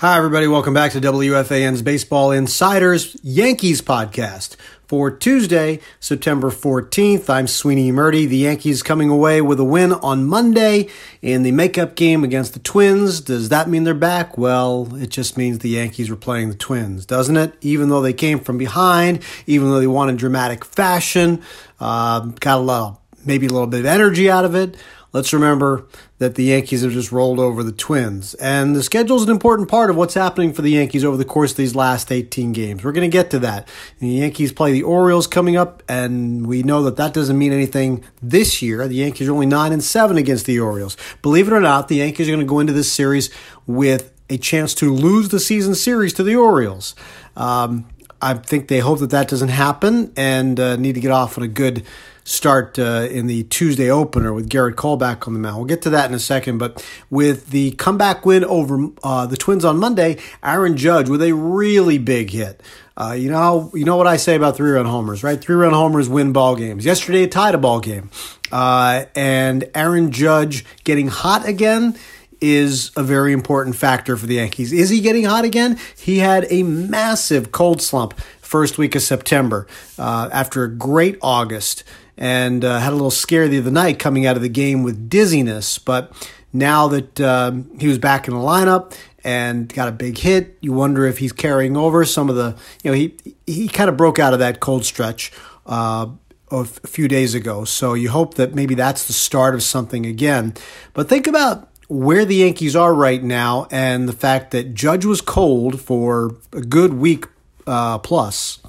Hi, everybody. Welcome back to WFAN's Baseball Insiders Yankees podcast for Tuesday, September 14th. I'm Sweeney Murti. The Yankees coming away with a win on Monday in the makeup game against the Twins. Does that mean they're back? Well, it just means the Yankees were playing the Twins, doesn't it? Even though they came from behind, even though they won in dramatic fashion, uh, got a little, maybe a little bit of energy out of it. Let's remember that the Yankees have just rolled over the Twins. And the schedule is an important part of what's happening for the Yankees over the course of these last 18 games. We're going to get to that. The Yankees play the Orioles coming up, and we know that that doesn't mean anything this year. The Yankees are only 9 and 7 against the Orioles. Believe it or not, the Yankees are going to go into this series with a chance to lose the season series to the Orioles. Um, I think they hope that that doesn't happen and uh, need to get off on a good start uh, in the Tuesday opener with Gerrit Cole back on the mound. We'll get to that in a second. But with the comeback win over uh, the Twins on Monday, Aaron Judge with a really big hit. Uh, you know, you know what I say about three run homers, right? Three run homers win ball games. Yesterday, it tied a ball game, uh, and Aaron Judge getting hot again is a very important factor for the Yankees. Is he getting hot again? He had a massive cold slump first week of September uh, after a great August and uh, had a little scare the other night coming out of the game with dizziness. But now that um, he was back in the lineup and got a big hit, you wonder if he's carrying over some of the, you know, he he kind of broke out of that cold stretch. Uh, a few days ago. So you hope that maybe that's the start of something again. But think about where the Yankees are right now and the fact that Judge was cold for a good week uh, plus,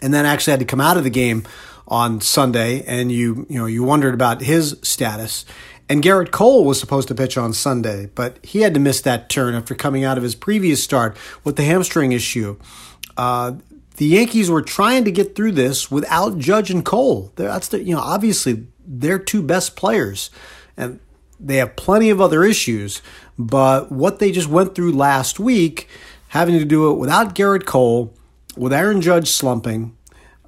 and then actually had to come out of the game on Sunday, and you you know you wondered about his status. And Gerrit Cole was supposed to pitch on Sunday, but he had to miss that turn after coming out of his previous start with the hamstring issue. Uh, the Yankees were trying to get through this without Judge and Cole. That's the, you know obviously their two best players, and they have plenty of other issues. But what they just went through last week, having to do it without Gerrit Cole, with Aaron Judge slumping,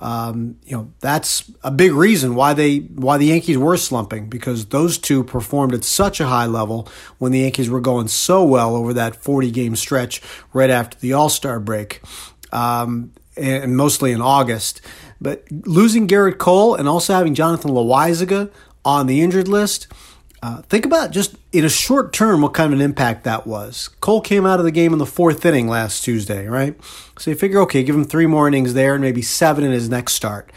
um, you know that's a big reason why they why the Yankees were slumping because those two performed at such a high level when the Yankees were going so well over that 40 game stretch right after the All Star break, um, and mostly in August. But losing Gerrit Cole and also having Jonathan Loaisiga on the injured list uh, think about just in a short term what kind of an impact that was. Cole came out of the game in the fourth inning last Tuesday, right? So you figure, okay, give him three more innings there and maybe seven in his next start.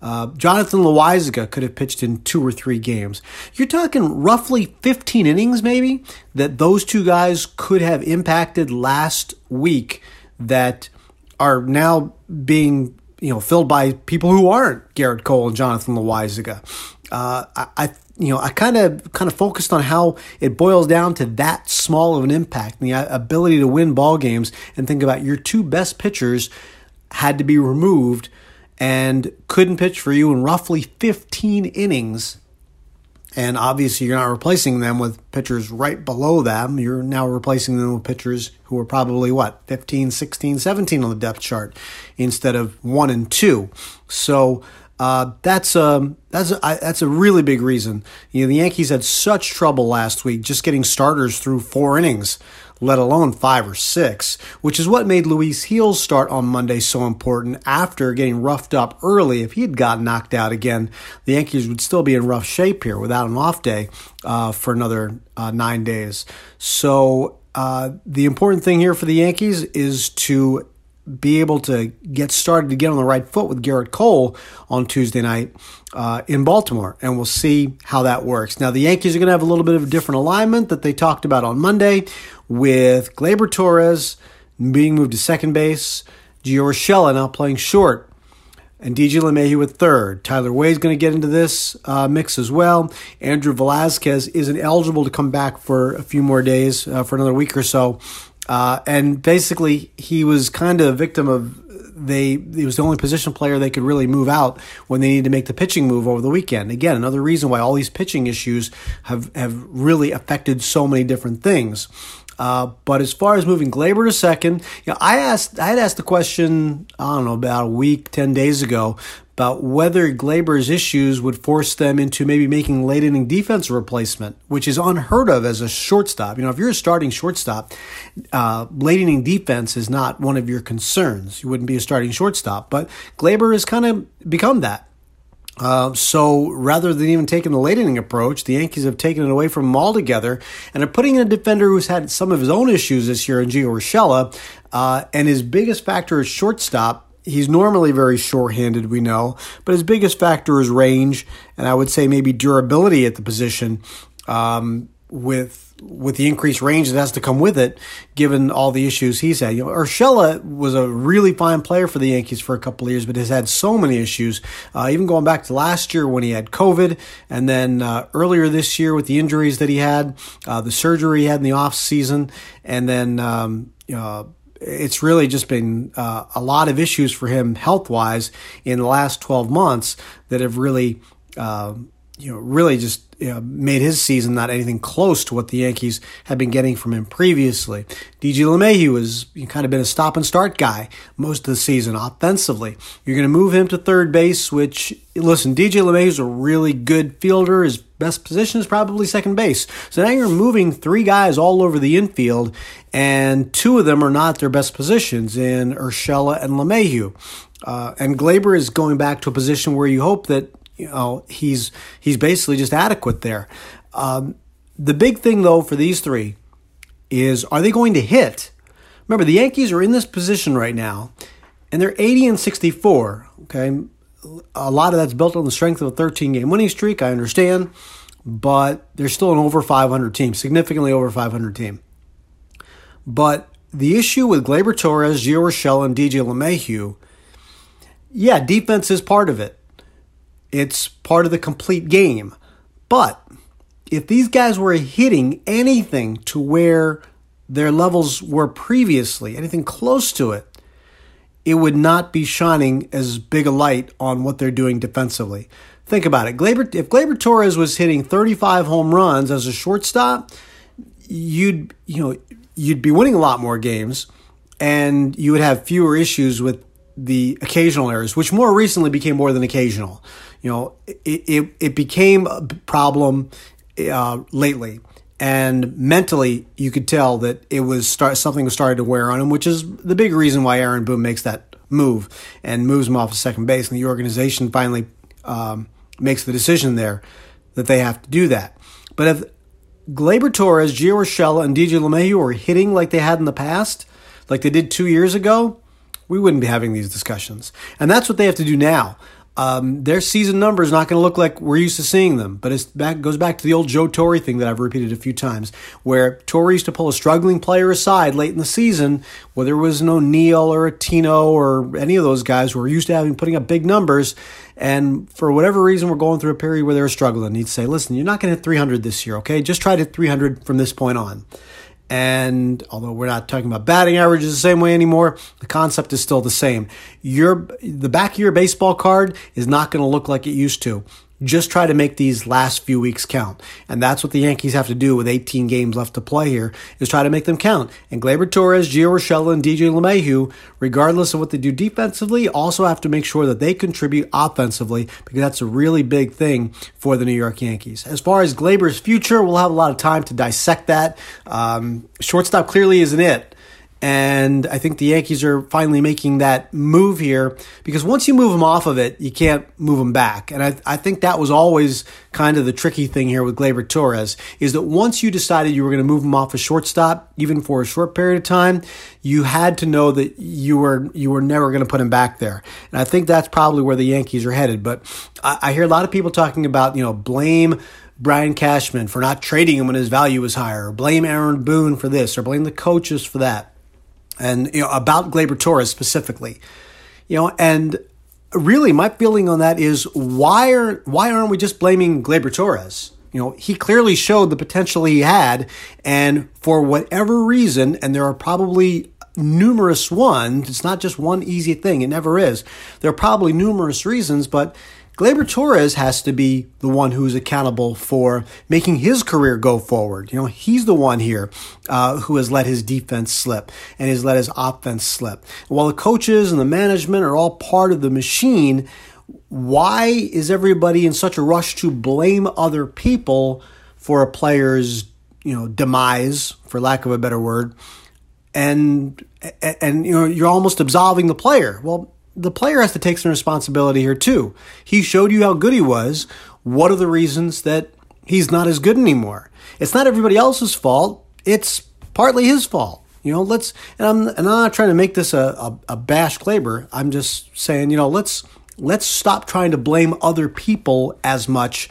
Uh, Jonathan Loaisiga could have pitched in two or three games. You're talking roughly 15 innings, maybe, that those two guys could have impacted last week that are now being you know filled by people who aren't Gerrit Cole and Jonathan Loaisiga. Uh, I, I you know, I kind of kind of focused on how it boils down to that small of an impact, the uh, ability to win ball games, and think about your two best pitchers had to be removed and couldn't pitch for you in roughly 15 innings. And obviously, you're not replacing them with pitchers right below them. You're now replacing them with pitchers who are probably what, 15, 16, 17 on the depth chart instead of one and two. So, uh, that's um that's a, I, that's a really big reason. You know, the Yankees had such trouble last week just getting starters through four innings, let alone five or six, which is what made Luis Gil's start on Monday so important. After getting roughed up early, if he had gotten knocked out again, the Yankees would still be in rough shape here without an off day uh, for another uh, nine days. So. Uh, the important thing here for the Yankees is to be able to get started to get on the right foot with Gerrit Cole on Tuesday night uh, in Baltimore, and we'll see how that works. Now, the Yankees are going to have a little bit of a different alignment that they talked about on Monday, with Gleyber Torres being moved to second base, Gio Urshela now playing short, and DJ LeMahieu with third. Tyler Wade's going to get into this uh, mix as well. Andrew Velazquez isn't eligible to come back for a few more days, uh, for another week or so. Uh, and basically, he was kind of a victim of they he was the only position player they could really move out when they needed to make the pitching move over the weekend. Again, another reason why all these pitching issues have have really affected so many different things. Uh, but as far as moving Gleyber to second, you know, I asked, I had asked the question, I don't know, about a week, 10 days ago, about whether Gleyber's issues would force them into maybe making late inning defense replacement, which is unheard of as a shortstop. You know, if you're a starting shortstop, uh, late inning defense is not one of your concerns. You wouldn't be a starting shortstop, but Gleyber has kind of become that. Uh, so rather than even taking the late inning approach, the Yankees have taken it away from him altogether and are putting in a defender who's had some of his own issues this year in Gio Urshela. Uh, and his biggest factor is shortstop. He's normally very short-handed, we know, but his biggest factor is range, and I would say maybe durability at the position. Um, with with the increased range that has to come with it, given all the issues he's had. You know, Urshela was a really fine player for the Yankees for a couple of years, but has had so many issues. Uh, even going back to last year when he had COVID, and then uh, earlier this year with the injuries that he had, uh, the surgery he had in the off season, and then. Um, uh, it's really just been uh, a lot of issues for him health wise in the last 12 months that have really, uh, you know, really just you know, made his season not anything close to what the Yankees had been getting from him previously. DJ LeMahieu has kind of been a stop and start guy most of the season offensively. You're going to move him to third base, which, listen, DJ LeMahieu is a really good fielder. His best position is probably second base. So now you're moving three guys all over the infield, and two of them are not their best positions in Urshela and LeMahieu. Uh, and Gleyber is going back to a position where you hope that you know he's he's basically just adequate there. Um, the big thing though for these three is are they going to hit? Remember the Yankees are in this position right now, and they're 80 and 64. Okay, a lot of that's built on the strength of a 13 game winning streak. I understand, but they're still an over 500 team, significantly over 500 team. But the issue with Gleyber Torres, Gio Urshela, and DJ LeMahieu, yeah, defense is part of it. It's part of the complete game. But if these guys were hitting anything to where their levels were previously, anything close to it, it would not be shining as big a light on what they're doing defensively. Think about it. Gleyber, if Gleyber Torres was hitting 35 home runs as a shortstop, you'd you know you'd be winning a lot more games, and you would have fewer issues with the occasional errors, which more recently became more than occasional. You know, it, it, it became a problem uh, lately. And mentally, you could tell that it was start, something was starting to wear on him, which is the big reason why Aaron Boone makes that move and moves him off of second base. And the organization finally um, makes the decision there that they have to do that. But if Gleyber Torres, Gio Urshela, and DJ LeMahieu were hitting like they had in the past, like they did two years ago, we wouldn't be having these discussions. And that's what they have to do now. Um, their season number is not going to look like we're used to seeing them, but it goes back to the old Joe Torre thing that I've repeated a few times, where Torre used to pull a struggling player aside late in the season, whether it was an O'Neill or a Tino or any of those guys who were used to having putting up big numbers, and for whatever reason we're going through a period where they're struggling. He'd say, "Listen, you're not going to hit 300 this year, okay? Just try to hit 300 from this point on." And although we're not talking about batting averages the same way anymore, the concept is still the same. Your the back of your baseball card is not going to look like it used to. Just try to make these last few weeks count. And that's what the Yankees have to do with 18 games left to play here, is try to make them count. And Gleyber Torres, Gio Urshela, and DJ LeMahieu, regardless of what they do defensively, also have to make sure that they contribute offensively because that's a really big thing for the New York Yankees. As far as Gleyber's future, we'll have a lot of time to dissect that. Um, shortstop clearly isn't it. And I think the Yankees are finally making that move here because once you move them off of it, you can't move them back. And I, I think that was always kind of the tricky thing here with Gleyber Torres is that once you decided you were going to move him off a shortstop, even for a short period of time, you had to know that you were you were never going to put him back there. And I think that's probably where the Yankees are headed. But I, I hear a lot of people talking about you know blame Brian Cashman for not trading him when his value was higher, or blame Aaron Boone for this, or blame the coaches for that. And you know, about Gleyber Torres specifically. You know, and really my feeling on that is why are why aren't we just blaming Gleyber Torres? You know, he clearly showed the potential he had, and for whatever reason, and there are probably numerous ones, it's not just one easy thing, it never is. There are probably numerous reasons, but Gleyber Torres has to be the one who's accountable for making his career go forward. You know, he's the one here uh, who has let his defense slip and has let his offense slip. while the coaches and the management are all part of the machine, why is everybody in such a rush to blame other people for a player's, you know, demise, for lack of a better word? And and you know, you're almost absolving the player. Well, the player has to take some responsibility here too. He showed you how good he was. What are the reasons that he's not as good anymore? It's not everybody else's fault. It's partly his fault. You know, let's and I'm and I'm not trying to make this a, a, a bash Gleyber. I'm just saying, you know, let's let's stop trying to blame other people as much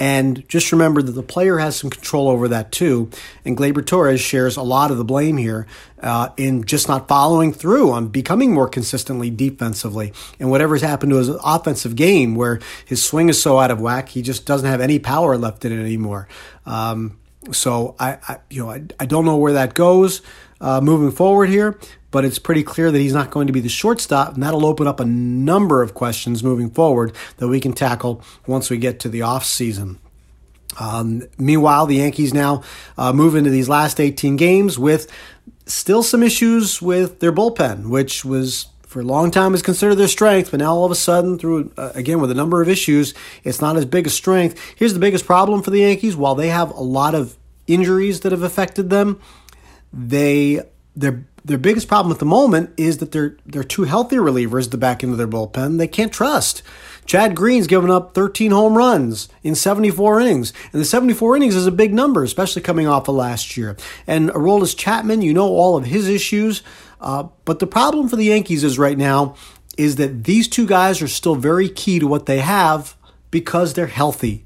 and just remember that the player has some control over that too. And Gleyber Torres shares a lot of the blame here uh, in just not following through on becoming more consistently defensively. And whatever's happened to his offensive game, where his swing is so out of whack, he just doesn't have any power left in it anymore. Um, so I, I, you know, I, I don't know where that goes uh, moving forward here, but it's pretty clear that he's not going to be the shortstop, and that'll open up a number of questions moving forward that we can tackle once we get to the off season. Um, meanwhile, the Yankees now uh, move into these last 18 games with still some issues with their bullpen, which was for a long time is considered their strength, but now all of a sudden, through uh, again with a number of issues, it's not as big a strength. Here's the biggest problem for the Yankees: while they have a lot of injuries that have affected them, they their their biggest problem at the moment is that they're they're two healthy relievers at the back end of their bullpen. They can't trust. Chad Green's given up 13 home runs in 74 innings, and the 74 innings is a big number, especially coming off of last year. And Aroldis Chapman, you know all of his issues, uh, but the problem for the Yankees is right now is that these two guys are still very key to what they have because they're healthy.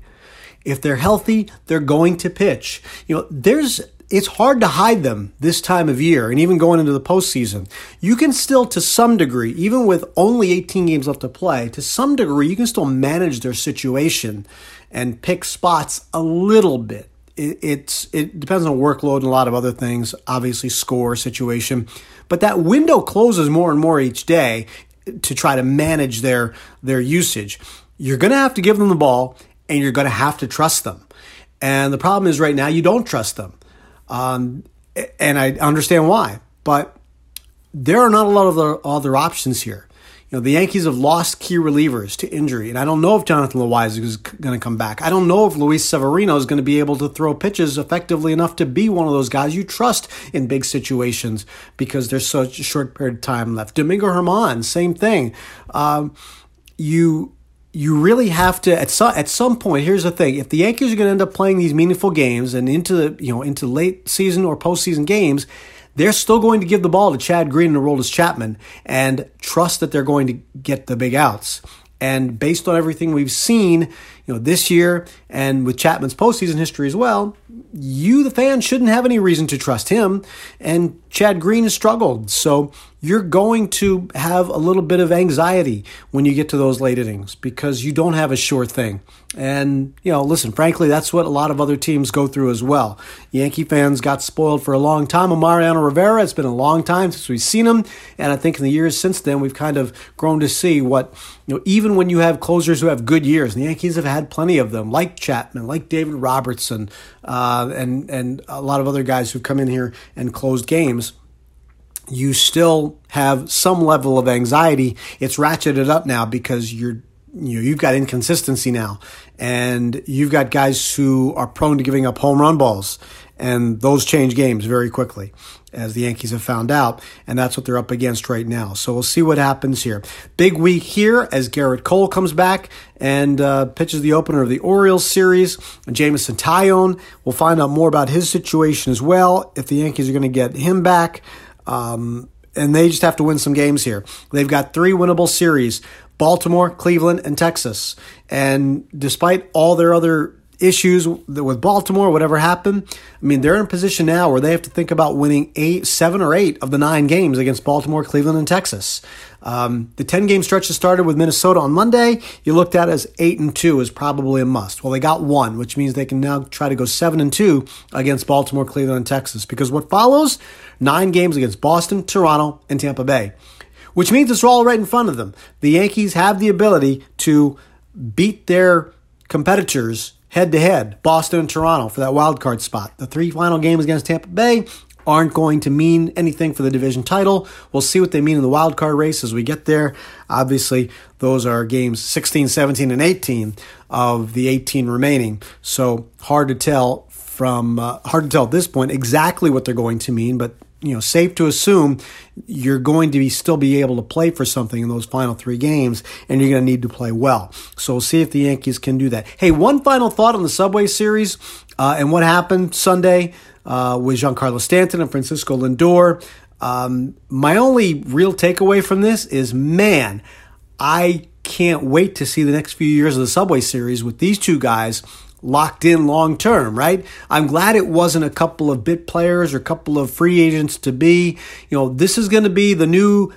If they're healthy, they're going to pitch. You know, there's it's hard to hide them this time of year and even going into the postseason. You can still, to some degree, even with only 18 games left to play, to some degree, you can still manage their situation and pick spots a little bit. It, it's it depends on workload and a lot of other things, obviously score situation, but that window closes more and more each day to try to manage their their usage. You're going to have to give them the ball and you're going to have to trust them. And the problem is right now you don't trust them. Um, and I understand why, but there are not a lot of other, options here. You know, the Yankees have lost key relievers to injury, and I don't know if Jonathan Loáisiga is going to come back. I don't know if Luis Severino is going to be able to throw pitches effectively enough to be one of those guys you trust in big situations because there's such a short period of time left. Domingo Germán, same thing. Um, you you really have to at some at some point. Here's the thing: if the Yankees are going to end up playing these meaningful games and into the you know into late season or postseason games, they're still going to give the ball to Chad Green and Aroldis Chapman and trust that they're going to get the big outs. And based on everything we've seen, you know, this year and with Chapman's postseason history as well, you, the fan, shouldn't have any reason to trust him. And Chad Green has struggled. So you're going to have a little bit of anxiety when you get to those late innings because you don't have a sure thing. And, you know, listen, frankly, that's what a lot of other teams go through as well. Yankee fans got spoiled for a long time Mariano Rivera. It's been a long time since we've seen him. And I think in the years since then, we've kind of grown to see what, you know, even when you have closers who have good years, the Yankees have had plenty of them, like Chapman, like David Robertson, uh, and, and a lot of other guys who've come in here and closed games you still have some level of anxiety. It's ratcheted up now because you're you know you've got inconsistency now, and you've got guys who are prone to giving up home run balls, and those change games very quickly, as the Yankees have found out, and that's what they're up against right now. So we'll see what happens here. Big week here as Gerrit Cole comes back and uh, pitches the opener of the Orioles series. Jameson Taillon, we'll find out more about his situation as well. If the Yankees are going to get him back. Um, and they just have to win some games here. They've got three winnable series Baltimore, Cleveland, and Texas. And despite all their other issues with Baltimore, whatever happened. I mean, they're in a position now where they have to think about winning eight, seven or eight of the nine games against Baltimore, Cleveland, and Texas. Um, the 10 game stretch that started with Minnesota on Monday, you looked at as 8 and 2 is probably a must. Well, they got one, which means they can now try to go 7 and 2 against Baltimore, Cleveland, and Texas. Because what follows? Nine games against Boston, Toronto, and Tampa Bay, which means it's all right in front of them. The Yankees have the ability to beat their competitors head to head, Boston and Toronto for that wild card spot. The three final games against Tampa Bay aren't going to mean anything for the division title. We'll see what they mean in the wild card race as we get there. Obviously, those are games 16, 17, and 18 of the 18 remaining. So hard to tell from uh, hard to tell at this point exactly what they're going to mean, but you know, safe to assume you're going to be still be able to play for something in those final three games, and you're going to need to play well. So we'll see if the Yankees can do that. Hey, one final thought on the Subway Series uh, and what happened Sunday uh, with Giancarlo Stanton and Francisco Lindor. Um, my only real takeaway from this is, man, I can't wait to see the next few years of the Subway Series with these two guys locked in long term, right? I'm glad it wasn't a couple of bit players or a couple of free agents to be. You know, this is going to be the new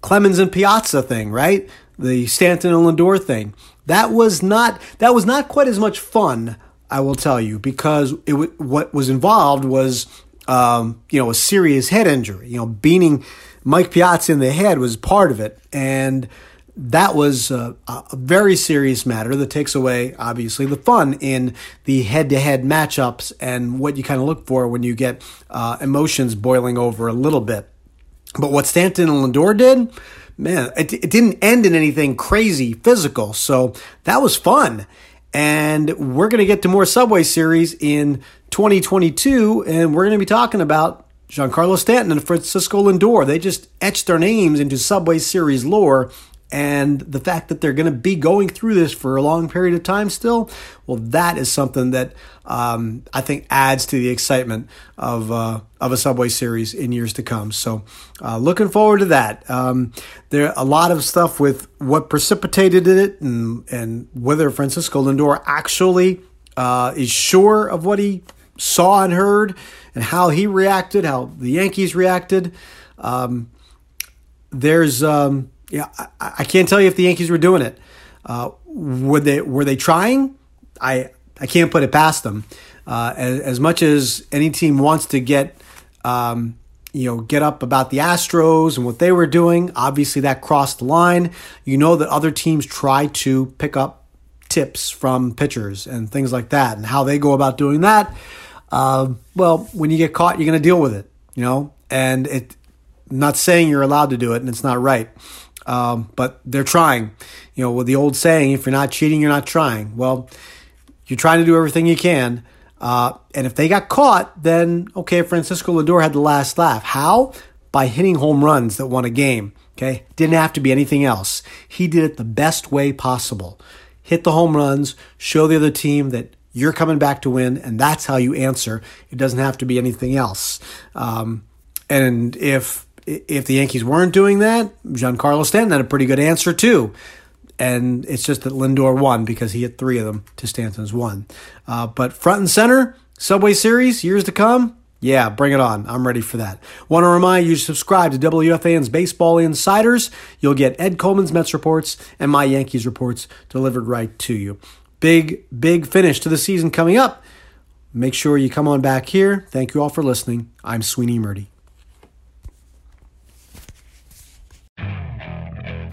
Clemens and Piazza thing, right? The Stanton and Lindor thing. That was not that was not quite as much fun I will tell you, because it what was involved was um, you know a serious head injury. You know, beating Mike Piazza in the head was part of it, and that was a, a very serious matter that takes away obviously the fun in the head-to-head matchups and what you kind of look for when you get uh, emotions boiling over a little bit. But what Stanton and Lindor did, man, it, it didn't end in anything crazy physical, so that was fun. And we're going to get to more Subway Series in 2022, and we're going to be talking about Giancarlo Stanton and Francisco Lindor. They just etched their names into Subway Series lore and the fact that they're going to be going through this for a long period of time still, well, that is something that um, I think adds to the excitement of uh, of a Subway series in years to come. So, uh, looking forward to that. Um, there a lot of stuff with what precipitated it and and whether Francisco Lindor actually uh, is sure of what he saw and heard and how he reacted, how the Yankees reacted. Um, there's um, yeah, I, I, can't tell you if the Yankees were doing it. Uh, were they were they trying? I I can't put it past them. Uh, as, as, much as any team wants to get um, you know get up about the Astros and what they were doing, obviously that crossed the line. You know that other teams try to pick up tips from pitchers and things like that, and how they go about doing that. Uh, well, when you get caught, you're going to deal with it. You know, and it. not saying you're allowed to do it, and it's not right. Um, but they're trying. You know, with the old saying, if you're not cheating, you're not trying. Well, you're trying to do everything you can. Uh, and if they got caught, then okay, Francisco Lindor had the last laugh. How? By hitting home runs that won a game. Okay, didn't have to be anything else. He did it the best way possible. Hit the home runs, show the other team that you're coming back to win, and that's how you answer. It doesn't have to be anything else. Um, and if if the Yankees weren't doing that, Giancarlo Stanton had a pretty good answer too. And it's just that Lindor won because he hit three of them to Stanton's one. Uh, but front and center, Subway Series, years to come, yeah, bring it on. I'm ready for that. Want to remind you to subscribe to WFAN's Baseball Insiders. You'll get Ed Coleman's Mets reports and my Yankees reports delivered right to you. Big, big finish to the season coming up. Make sure you come on back here. Thank you all for listening. I'm Sweeney Murti.